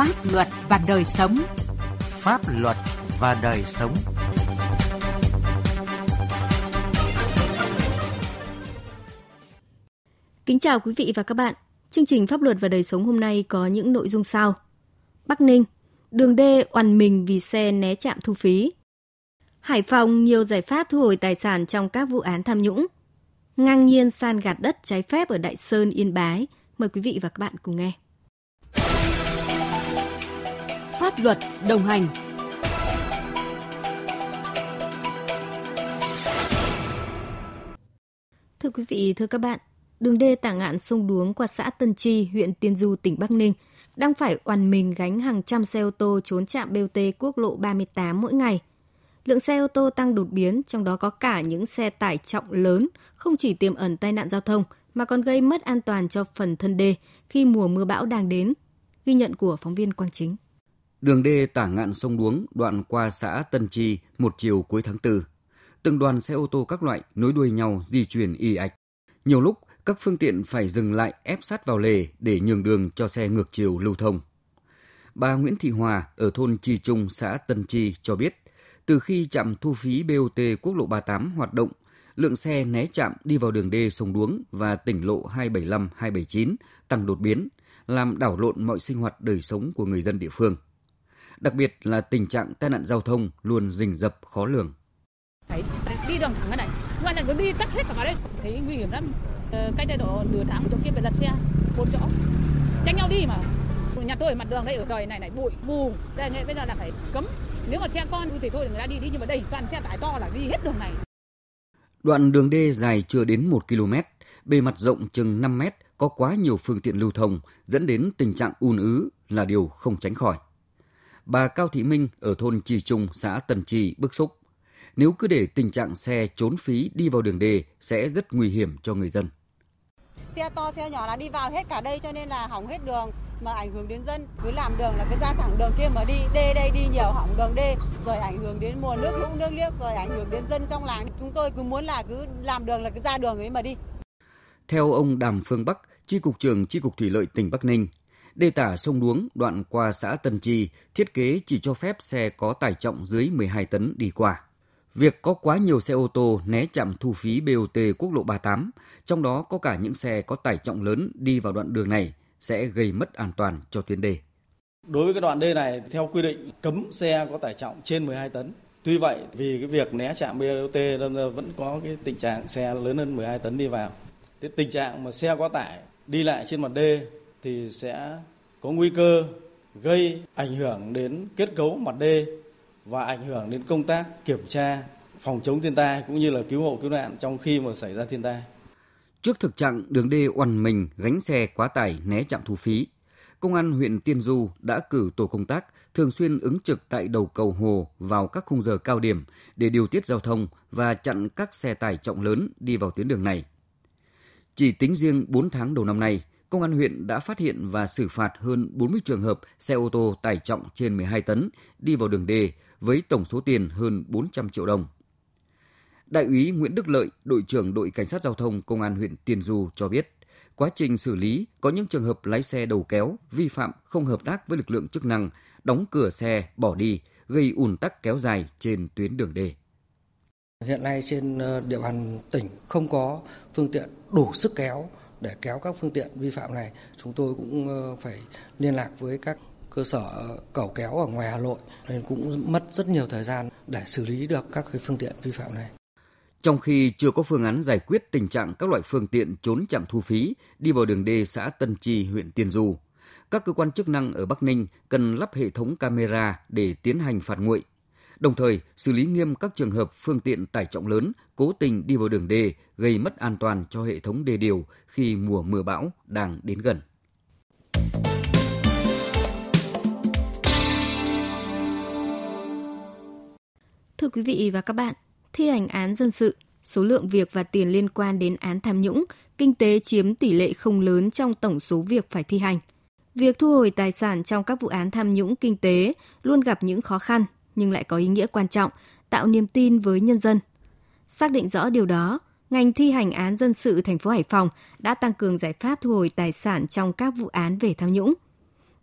Pháp luật và đời sống. Pháp luật và đời sống. Kính chào quý vị và các bạn. Chương trình Pháp luật và đời sống hôm nay có những nội dung sau. Bắc Ninh, đường đê oằn mình vì xe né trạm thu phí. Hải Phòng nhiều giải pháp thu hồi tài sản trong các vụ án tham nhũng. Ngang nhiên san gạt đất trái phép ở Đại Sơn, Yên Bái. Mời quý vị và các bạn cùng nghe. Pháp luật đồng hành Thưa quý vị, thưa các bạn, đường đê tả ngạn sông Đuống qua xã Tân Chi, huyện Tiên Du, tỉnh Bắc Ninh đang phải oằn mình gánh hàng trăm xe ô tô trốn trạm BOT quốc lộ 38 mỗi ngày. Lượng xe ô tô tăng đột biến, trong đó có cả những xe tải trọng lớn, không chỉ tiềm ẩn tai nạn giao thông mà còn gây mất an toàn cho phần thân đê khi mùa mưa bão đang đến. Ghi nhận của phóng viên Quang Chính. Đường đê tả ngạn sông Đuống đoạn qua xã Tân trì một chiều cuối tháng 4. Từng đoàn xe ô tô các loại nối đuôi nhau di chuyển y ạch. Nhiều lúc các phương tiện phải dừng lại ép sát vào lề để nhường đường cho xe ngược chiều lưu thông. Bà Nguyễn Thị Hòa ở thôn tri Trung, xã Tân trì cho biết, từ khi trạm thu phí BOT quốc lộ 38 hoạt động, lượng xe né chạm đi vào đường đê sông Đuống và tỉnh lộ 275-279 tăng đột biến, làm đảo lộn mọi sinh hoạt đời sống của người dân địa phương. Đặc biệt là tình trạng tai nạn giao thông luôn rình rập khó lường. Phải đi đường thẳng cái này, ngoài này cứ đi tắt hết cả vào đây, thấy nguy hiểm lắm. Ờ, cách đây độ nửa tháng chỗ kia phải lật xe, một chỗ, tránh nhau đi mà. Nhà tôi ở mặt đường đây ở đời này này bụi mù, đây bây giờ là phải cấm. Nếu mà xe con thì thôi người ta đi đi nhưng mà đây toàn xe tải to là đi hết đường này. Đoạn đường đê dài chưa đến 1 km, bề mặt rộng chừng 5 mét, có quá nhiều phương tiện lưu thông, dẫn đến tình trạng ùn ứ là điều không tránh khỏi. Bà Cao Thị Minh ở thôn Trì Trung, xã Tần Trì bức xúc. Nếu cứ để tình trạng xe trốn phí đi vào đường đê sẽ rất nguy hiểm cho người dân. Xe to, xe nhỏ là đi vào hết cả đây cho nên là hỏng hết đường mà ảnh hưởng đến dân. Cứ làm đường là cứ ra thẳng đường kia mà đi, đê đây đi nhiều hỏng đường đê, rồi ảnh hưởng đến mùa nước lũ nước liếc, rồi ảnh hưởng đến dân trong làng. Chúng tôi cứ muốn là cứ làm đường là cứ ra đường ấy mà đi. Theo ông Đàm Phương Bắc, Chi cục trưởng Chi cục Thủy lợi tỉnh Bắc Ninh, đê tả sông Đuống đoạn qua xã Tân trì thiết kế chỉ cho phép xe có tải trọng dưới 12 tấn đi qua. Việc có quá nhiều xe ô tô né chạm thu phí BOT quốc lộ 38, trong đó có cả những xe có tải trọng lớn đi vào đoạn đường này sẽ gây mất an toàn cho tuyến đê. Đối với cái đoạn đê này theo quy định cấm xe có tải trọng trên 12 tấn. Tuy vậy vì cái việc né chạm BOT vẫn có cái tình trạng xe lớn hơn 12 tấn đi vào. Thế tình trạng mà xe quá tải đi lại trên mặt đê thì sẽ có nguy cơ gây ảnh hưởng đến kết cấu mặt đê và ảnh hưởng đến công tác kiểm tra phòng chống thiên tai cũng như là cứu hộ cứu nạn trong khi mà xảy ra thiên tai. Trước thực trạng đường đê oằn mình gánh xe quá tải né trạm thu phí, Công an huyện Tiên Du đã cử tổ công tác thường xuyên ứng trực tại đầu cầu Hồ vào các khung giờ cao điểm để điều tiết giao thông và chặn các xe tải trọng lớn đi vào tuyến đường này. Chỉ tính riêng 4 tháng đầu năm nay, Công an huyện đã phát hiện và xử phạt hơn 40 trường hợp xe ô tô tải trọng trên 12 tấn đi vào đường đê với tổng số tiền hơn 400 triệu đồng. Đại úy Nguyễn Đức Lợi, đội trưởng đội cảnh sát giao thông công an huyện Tiền Du cho biết, quá trình xử lý có những trường hợp lái xe đầu kéo vi phạm không hợp tác với lực lượng chức năng, đóng cửa xe bỏ đi, gây ùn tắc kéo dài trên tuyến đường đê. Hiện nay trên ờ, địa bàn tỉnh không có phương tiện đủ sức kéo để kéo các phương tiện vi phạm này. Chúng tôi cũng ờ, phải liên lạc với các cơ sở cẩu kéo ở ngoài Hà Nội nên cũng mất rất nhiều thời gian để xử lý được các cái phương tiện vi phạm này. Trong khi chưa có phương án giải quyết tình trạng các loại phương tiện trốn trạm thu phí đi vào đường D xã Tân Trì, huyện Tiên Du, các cơ quan chức năng ở Bắc Ninh cần lắp hệ thống camera để tiến hành phạt nguội. Đồng thời, xử lý nghiêm các trường hợp phương tiện tải trọng lớn cố tình đi vào đường đê gây mất an toàn cho hệ thống đê điều khi mùa mưa bão đang đến gần. Thưa quý vị và các bạn, thi hành án dân sự, số lượng việc và tiền liên quan đến án tham nhũng, kinh tế chiếm tỷ lệ không lớn trong tổng số việc phải thi hành. Việc thu hồi tài sản trong các vụ án tham nhũng kinh tế luôn gặp những khó khăn nhưng lại có ý nghĩa quan trọng, tạo niềm tin với nhân dân. Xác định rõ điều đó, ngành thi hành án dân sự thành phố Hải Phòng đã tăng cường giải pháp thu hồi tài sản trong các vụ án về tham nhũng.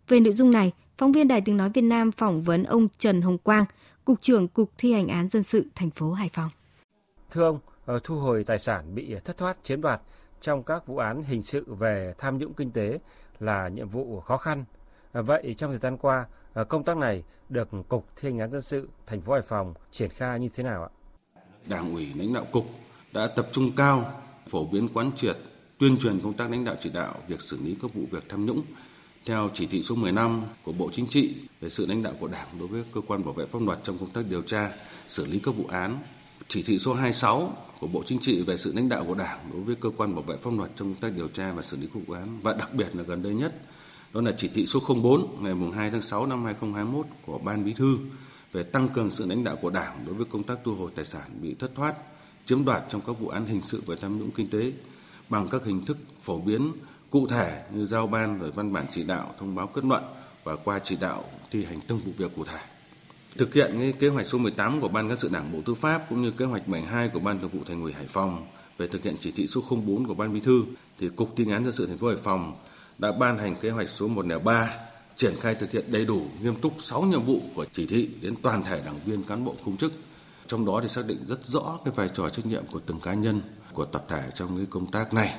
Về nội dung này, phóng viên Đài Tiếng Nói Việt Nam phỏng vấn ông Trần Hồng Quang, Cục trưởng Cục Thi hành án dân sự thành phố Hải Phòng. Thưa ông, ờ, thu hồi tài sản bị thất thoát chiếm đoạt trong các vụ án hình sự về tham nhũng kinh tế là nhiệm vụ khó khăn. Ờ, vậy trong thời gian qua, Ờ, công tác này được Cục Thi hành án dân sự thành phố Hải Phòng triển khai như thế nào ạ? Đảng ủy lãnh đạo cục đã tập trung cao phổ biến quán triệt tuyên truyền công tác lãnh đạo chỉ đạo việc xử lý các vụ việc tham nhũng theo chỉ thị số 15 của Bộ Chính trị về sự lãnh đạo của Đảng đối với cơ quan bảo vệ pháp luật trong công tác điều tra, xử lý các vụ án, chỉ thị số 26 của Bộ Chính trị về sự lãnh đạo của Đảng đối với cơ quan bảo vệ pháp luật trong công tác điều tra và xử lý các vụ án và đặc biệt là gần đây nhất đó là chỉ thị số 04 ngày 2 tháng 6 năm 2021 của Ban Bí thư về tăng cường sự lãnh đạo của Đảng đối với công tác thu hồi tài sản bị thất thoát, chiếm đoạt trong các vụ án hình sự về tham nhũng kinh tế bằng các hình thức phổ biến cụ thể như giao ban rồi văn bản chỉ đạo thông báo kết luận và qua chỉ đạo thi hành từng vụ việc cụ thể. Thực hiện cái kế hoạch số 18 của Ban cán sự Đảng Bộ Tư pháp cũng như kế hoạch 72 của Ban Thường vụ Thành ủy Hải Phòng về thực hiện chỉ thị số 04 của Ban Bí thư thì Cục Thi án dân sự thành phố Hải Phòng đã ban hành kế hoạch số 103 triển khai thực hiện đầy đủ nghiêm túc 6 nhiệm vụ của chỉ thị đến toàn thể đảng viên cán bộ công chức. Trong đó thì xác định rất rõ cái vai trò trách nhiệm của từng cá nhân, của tập thể trong cái công tác này.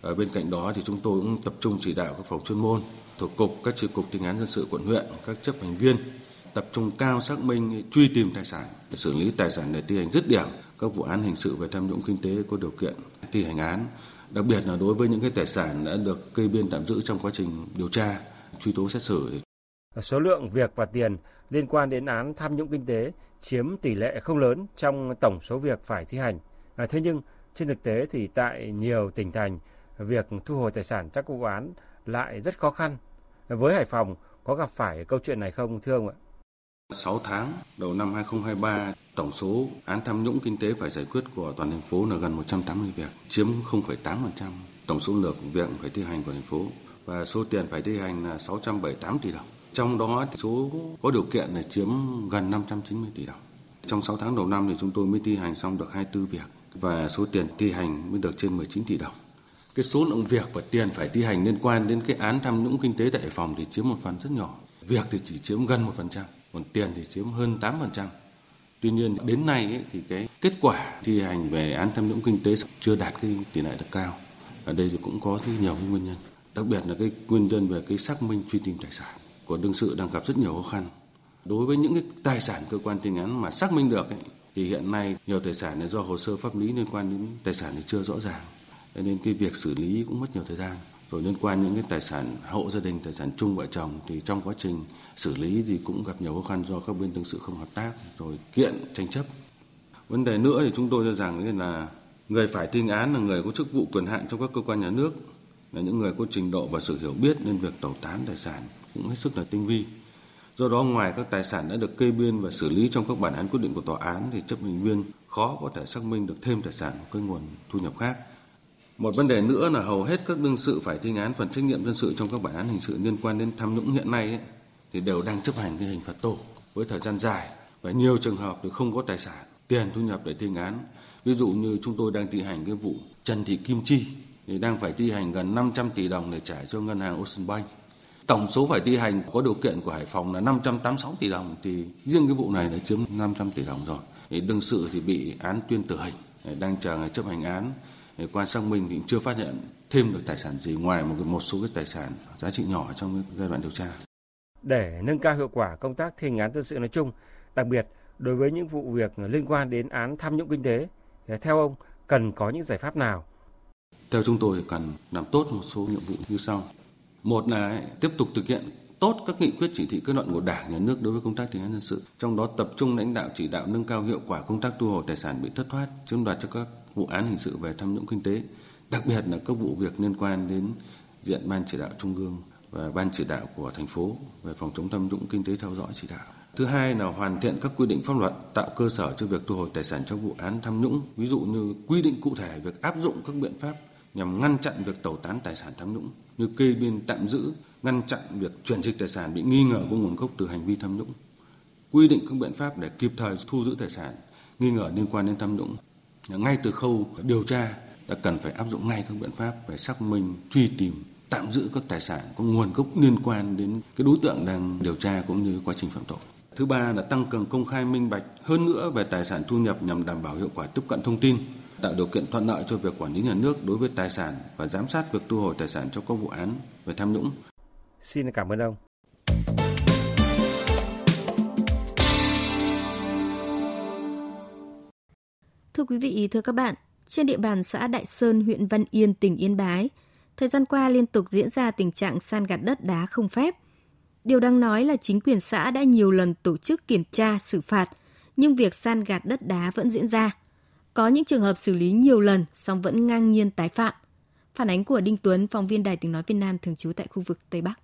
Ở bên cạnh đó thì chúng tôi cũng tập trung chỉ đạo các phòng chuyên môn thuộc cục, các chi cục thi án dân sự quận huyện, các chấp hành viên tập trung cao xác minh truy tìm tài sản, để xử lý tài sản để thi hành dứt điểm các vụ án hình sự về tham nhũng kinh tế có điều kiện thi hành án, đặc biệt là đối với những cái tài sản đã được kê biên tạm giữ trong quá trình điều tra, truy tố xét xử. Số lượng việc và tiền liên quan đến án tham nhũng kinh tế chiếm tỷ lệ không lớn trong tổng số việc phải thi hành. À, thế nhưng trên thực tế thì tại nhiều tỉnh thành việc thu hồi tài sản các vụ án lại rất khó khăn. Với Hải Phòng có gặp phải câu chuyện này không thưa ông ạ? 6 tháng đầu năm 2023, tổng số án tham nhũng kinh tế phải giải quyết của toàn thành phố là gần 180 việc, chiếm 0,8% tổng số lượng việc phải thi hành của thành phố và số tiền phải thi hành là 678 tỷ đồng. Trong đó số có điều kiện là chiếm gần 590 tỷ đồng. Trong 6 tháng đầu năm thì chúng tôi mới thi hành xong được 24 việc và số tiền thi hành mới được trên 19 tỷ đồng. Cái số lượng việc và tiền phải thi hành liên quan đến cái án tham nhũng kinh tế tại Hải Phòng thì chiếm một phần rất nhỏ. Việc thì chỉ chiếm gần 1%, còn tiền thì chiếm hơn 8%. Tuy nhiên đến nay ấy, thì cái kết quả thi hành về án tham nhũng kinh tế chưa đạt cái tỷ lệ được cao. Ở đây thì cũng có nhiều cái nguyên nhân. Đặc biệt là cái nguyên nhân về cái xác minh truy tìm tài sản của đương sự đang gặp rất nhiều khó khăn. Đối với những cái tài sản cơ quan thi hành án mà xác minh được ấy, thì hiện nay nhiều tài sản là do hồ sơ pháp lý liên quan đến tài sản thì chưa rõ ràng nên cái việc xử lý cũng mất nhiều thời gian rồi liên quan những cái tài sản hộ gia đình, tài sản chung vợ chồng, thì trong quá trình xử lý thì cũng gặp nhiều khó khăn do các bên đương sự không hợp tác, rồi kiện, tranh chấp. Vấn đề nữa thì chúng tôi cho rằng là người phải tuyên án là người có chức vụ quyền hạn trong các cơ quan nhà nước, là những người có trình độ và sự hiểu biết nên việc tẩu tán tài sản cũng hết sức là tinh vi. Do đó, ngoài các tài sản đã được kê biên và xử lý trong các bản án quyết định của tòa án, thì chấp hành viên khó có thể xác minh được thêm tài sản của cái nguồn thu nhập khác một vấn đề nữa là hầu hết các đương sự phải thi án phần trách nhiệm dân sự trong các bản án hình sự liên quan đến tham nhũng hiện nay ấy, thì đều đang chấp hành cái hình phạt tù với thời gian dài và nhiều trường hợp thì không có tài sản, tiền thu nhập để thi án. Ví dụ như chúng tôi đang thi hành cái vụ Trần Thị Kim Chi thì đang phải thi hành gần 500 tỷ đồng để trả cho ngân hàng Ocean Bank. Tổng số phải thi hành có điều kiện của Hải Phòng là 586 tỷ đồng thì riêng cái vụ này đã chiếm 500 tỷ đồng rồi. Thì đương sự thì bị án tuyên tử hình, đang chờ ngày chấp hành án qua xác minh thì chưa phát hiện thêm được tài sản gì ngoài một một số cái tài sản giá trị nhỏ trong giai đoạn điều tra. Để nâng cao hiệu quả công tác thi hành án dân sự nói chung, đặc biệt đối với những vụ việc liên quan đến án tham nhũng kinh tế, theo ông cần có những giải pháp nào? Theo chúng tôi cần làm tốt một số nhiệm vụ như sau. Một là tiếp tục thực hiện tốt các nghị quyết chỉ thị kết luận của Đảng, Nhà nước đối với công tác thi hành án dân sự, trong đó tập trung lãnh đạo chỉ đạo nâng cao hiệu quả công tác thu hồi tài sản bị thất thoát, chiếm đoạt cho các vụ án hình sự về tham nhũng kinh tế, đặc biệt là các vụ việc liên quan đến diện ban chỉ đạo trung ương và ban chỉ đạo của thành phố về phòng chống tham nhũng kinh tế theo dõi chỉ đạo. Thứ hai là hoàn thiện các quy định pháp luật tạo cơ sở cho việc thu hồi tài sản trong vụ án tham nhũng, ví dụ như quy định cụ thể việc áp dụng các biện pháp nhằm ngăn chặn việc tẩu tán tài sản tham nhũng như kê biên tạm giữ, ngăn chặn việc chuyển dịch tài sản bị nghi ngờ có nguồn gốc từ hành vi tham nhũng. Quy định các biện pháp để kịp thời thu giữ tài sản nghi ngờ liên quan đến tham nhũng ngay từ khâu điều tra đã cần phải áp dụng ngay các biện pháp về xác minh truy tìm tạm giữ các tài sản có nguồn gốc liên quan đến cái đối tượng đang điều tra cũng như quá trình phạm tội. Thứ ba là tăng cường công khai minh bạch hơn nữa về tài sản thu nhập nhằm đảm bảo hiệu quả tiếp cận thông tin, tạo điều kiện thuận lợi cho việc quản lý nhà nước đối với tài sản và giám sát việc thu hồi tài sản trong các vụ án về tham nhũng. Xin cảm ơn ông. Thưa quý vị, thưa các bạn, trên địa bàn xã Đại Sơn, huyện Văn Yên, tỉnh Yên Bái, thời gian qua liên tục diễn ra tình trạng san gạt đất đá không phép. Điều đang nói là chính quyền xã đã nhiều lần tổ chức kiểm tra, xử phạt, nhưng việc san gạt đất đá vẫn diễn ra. Có những trường hợp xử lý nhiều lần, song vẫn ngang nhiên tái phạm. Phản ánh của Đinh Tuấn, phóng viên Đài tiếng nói Việt Nam thường trú tại khu vực Tây Bắc.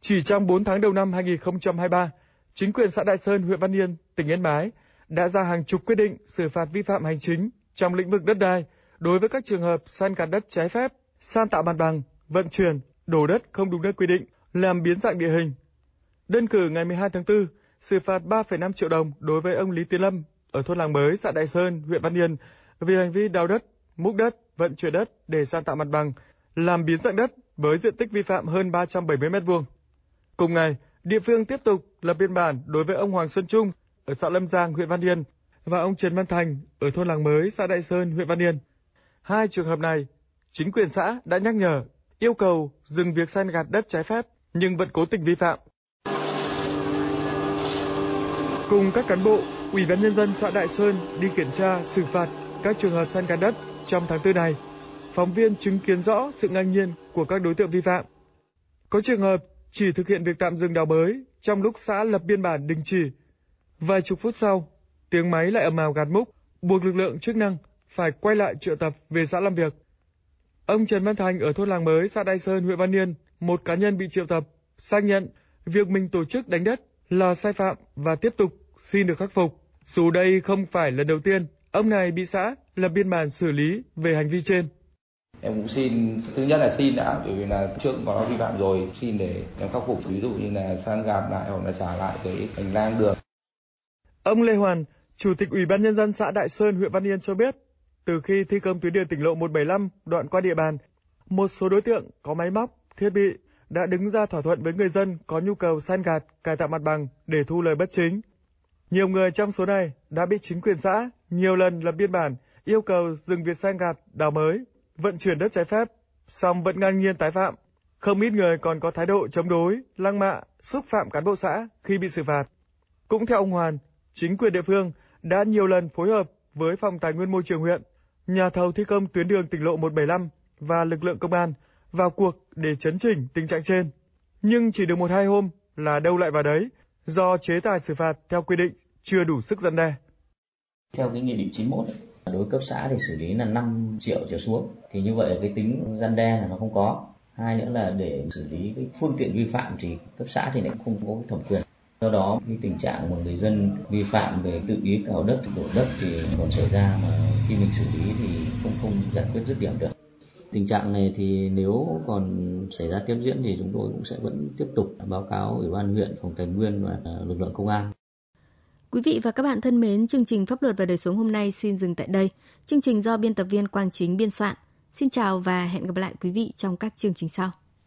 Chỉ trong 4 tháng đầu năm 2023, chính quyền xã Đại Sơn, huyện Văn Yên, tỉnh Yên Bái đã ra hàng chục quyết định xử phạt vi phạm hành chính trong lĩnh vực đất đai đối với các trường hợp san gạt đất trái phép, san tạo mặt bằng, vận chuyển, đổ đất không đúng nơi quy định, làm biến dạng địa hình. Đơn cử ngày 12 tháng 4, xử phạt 3,5 triệu đồng đối với ông Lý Tiến Lâm ở thôn Làng Mới, xã Đại Sơn, huyện Văn Yên vì hành vi đào đất, múc đất, vận chuyển đất để san tạo mặt bằng, làm biến dạng đất với diện tích vi phạm hơn 370 m2. Cùng ngày, địa phương tiếp tục lập biên bản đối với ông Hoàng Xuân Trung ở xã Lâm Giang, huyện Văn Yên và ông Trần Văn Thành ở thôn Làng Mới, xã Đại Sơn, huyện Văn Yên. Hai trường hợp này, chính quyền xã đã nhắc nhở, yêu cầu dừng việc san gạt đất trái phép nhưng vẫn cố tình vi phạm. Cùng các cán bộ, Ủy ban nhân dân xã Đại Sơn đi kiểm tra, xử phạt các trường hợp san gạt đất trong tháng 4 này. Phóng viên chứng kiến rõ sự ngang nhiên của các đối tượng vi phạm. Có trường hợp chỉ thực hiện việc tạm dừng đào bới trong lúc xã lập biên bản đình chỉ. Vài chục phút sau, tiếng máy lại ầm ào gạt múc, buộc lực lượng chức năng phải quay lại triệu tập về xã làm việc. Ông Trần Văn Thành ở thôn Làng Mới, xã Đại Sơn, huyện Văn Yên, một cá nhân bị triệu tập, xác nhận việc mình tổ chức đánh đất là sai phạm và tiếp tục xin được khắc phục. Dù đây không phải lần đầu tiên, ông này bị xã lập biên bản xử lý về hành vi trên. Em cũng xin, thứ nhất là xin đã, bởi vì là trước có vi phạm rồi, xin để em khắc phục, ví dụ như là san gạt lại hoặc là trả lại cái hành lang đường. Ông Lê Hoàn, Chủ tịch Ủy ban Nhân dân xã Đại Sơn, huyện Văn Yên cho biết, từ khi thi công tuyến đường tỉnh lộ 175 đoạn qua địa bàn, một số đối tượng có máy móc, thiết bị đã đứng ra thỏa thuận với người dân có nhu cầu san gạt, cải tạo mặt bằng để thu lời bất chính. Nhiều người trong số này đã bị chính quyền xã nhiều lần lập biên bản yêu cầu dừng việc san gạt, đào mới, vận chuyển đất trái phép, song vẫn ngang nhiên tái phạm. Không ít người còn có thái độ chống đối, lăng mạ, xúc phạm cán bộ xã khi bị xử phạt. Cũng theo ông Hoàn, chính quyền địa phương đã nhiều lần phối hợp với Phòng Tài nguyên Môi trường huyện, nhà thầu thi công tuyến đường tỉnh lộ 175 và lực lượng công an vào cuộc để chấn chỉnh tình trạng trên. Nhưng chỉ được một hai hôm là đâu lại vào đấy, do chế tài xử phạt theo quy định chưa đủ sức gian đe. Theo cái nghị định 91 ấy, đối cấp xã thì xử lý là 5 triệu trở xuống thì như vậy cái tính gian đe là nó không có. Hai nữa là để xử lý cái phương tiện vi phạm thì cấp xã thì lại không có cái thẩm quyền. Do đó cái tình trạng mà người dân vi phạm về tự ý cào đất, đổ đất thì còn xảy ra mà khi mình xử lý thì không không giải quyết dứt điểm được. Tình trạng này thì nếu còn xảy ra tiếp diễn thì chúng tôi cũng sẽ vẫn tiếp tục báo cáo Ủy ban huyện, phòng tài nguyên và lực lượng công an. Quý vị và các bạn thân mến, chương trình Pháp luật và đời sống hôm nay xin dừng tại đây. Chương trình do biên tập viên Quang Chính biên soạn. Xin chào và hẹn gặp lại quý vị trong các chương trình sau.